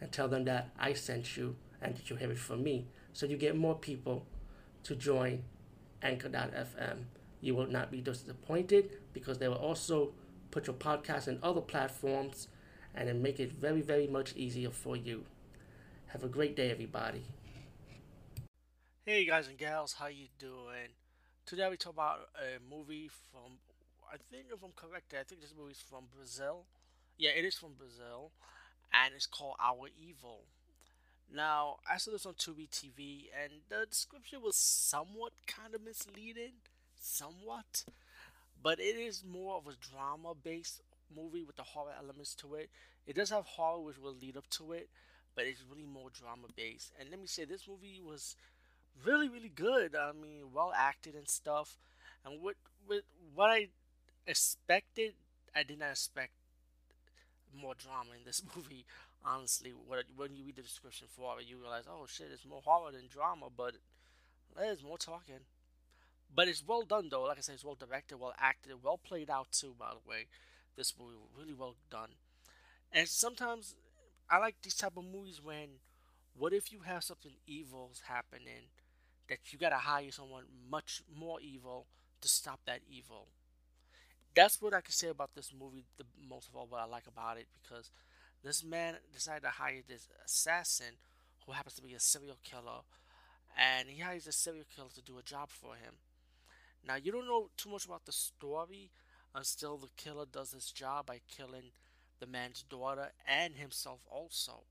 and tell them that I sent you and that you have it from me. So you get more people to join Anchor.fm. You will not be disappointed because they will also put your podcast in other platforms and then make it very, very much easier for you. Have a great day, everybody. Hey guys and gals, how you doing? Today we talk about a movie from, I think if I'm correct, I think this movie is from Brazil. Yeah, it is from Brazil, and it's called Our Evil. Now, I saw this on Tubi TV, and the description was somewhat kind of misleading, somewhat, but it is more of a drama-based movie with the horror elements to it. It does have horror, which will lead up to it, but it's really more drama-based. And let me say, this movie was really really good. I mean, well acted and stuff. And what what what I expected, I did not expect more drama in this movie. Honestly, when you read the description for it, you realize, oh shit, it's more horror than drama, but there's more talking. But it's well done though. Like I said, it's well directed, well acted, well played out too. By the way, this movie really well done. And sometimes I like these type of movies when, what if you have something evil's happening that you gotta hire someone much more evil to stop that evil. That's what I can say about this movie. The most of all, what I like about it because this man decided to hire this assassin who happens to be a serial killer, and he hires a serial killer to do a job for him. Now you don't know too much about the story until the killer does his job by killing the man's daughter and himself also.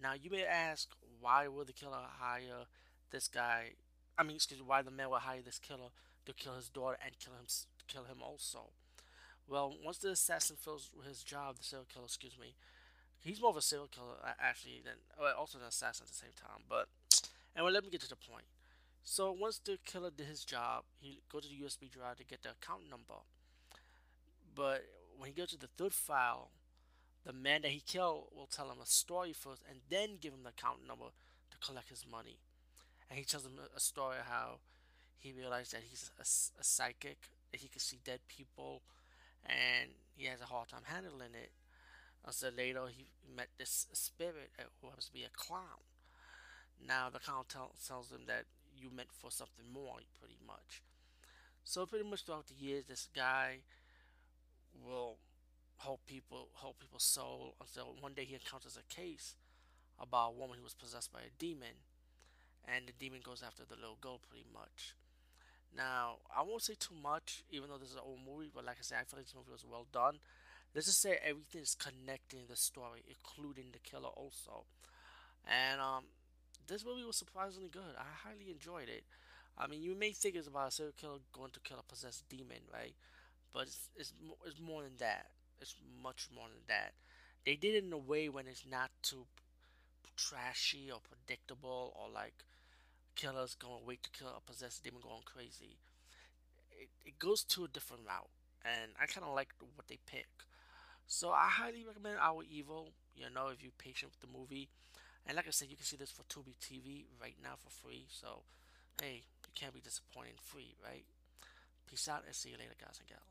Now you may ask, why would the killer hire this guy I mean, excuse me, why the man would hire this killer to kill his daughter and kill him, kill him also. Well, once the assassin fills his job, the serial killer, excuse me, he's more of a serial killer actually than, also an assassin at the same time. But anyway, let me get to the point. So once the killer did his job, he goes to the USB drive to get the account number. But when he goes to the third file, the man that he killed will tell him a story first and then give him the account number to collect his money and he tells him a story how he realized that he's a, a psychic, that he can see dead people, and he has a hard time handling it. Until later, he met this spirit who happens to be a clown. Now, the clown tell, tells him that you meant for something more, pretty much. So, pretty much throughout the years, this guy will help people, help people's soul until one day he encounters a case about a woman who was possessed by a demon and the demon goes after the little girl pretty much. Now, I won't say too much, even though this is an old movie, but like I said, I feel like this movie was well done. Let's just say everything is connecting the story, including the killer also. And um, this movie was surprisingly good. I highly enjoyed it. I mean, you may think it's about a serial killer going to kill a possessed demon, right? But it's it's, it's more than that. It's much more than that. They did it in a way when it's not too trashy or predictable or like killers going wait to kill a possessed demon going crazy. It, it goes to a different route, and I kind of like what they pick. So I highly recommend Our Evil. You know, if you're patient with the movie, and like I said, you can see this for Tubi TV right now for free. So hey, you can't be disappointed. Free, right? Peace out, and see you later, guys and gals.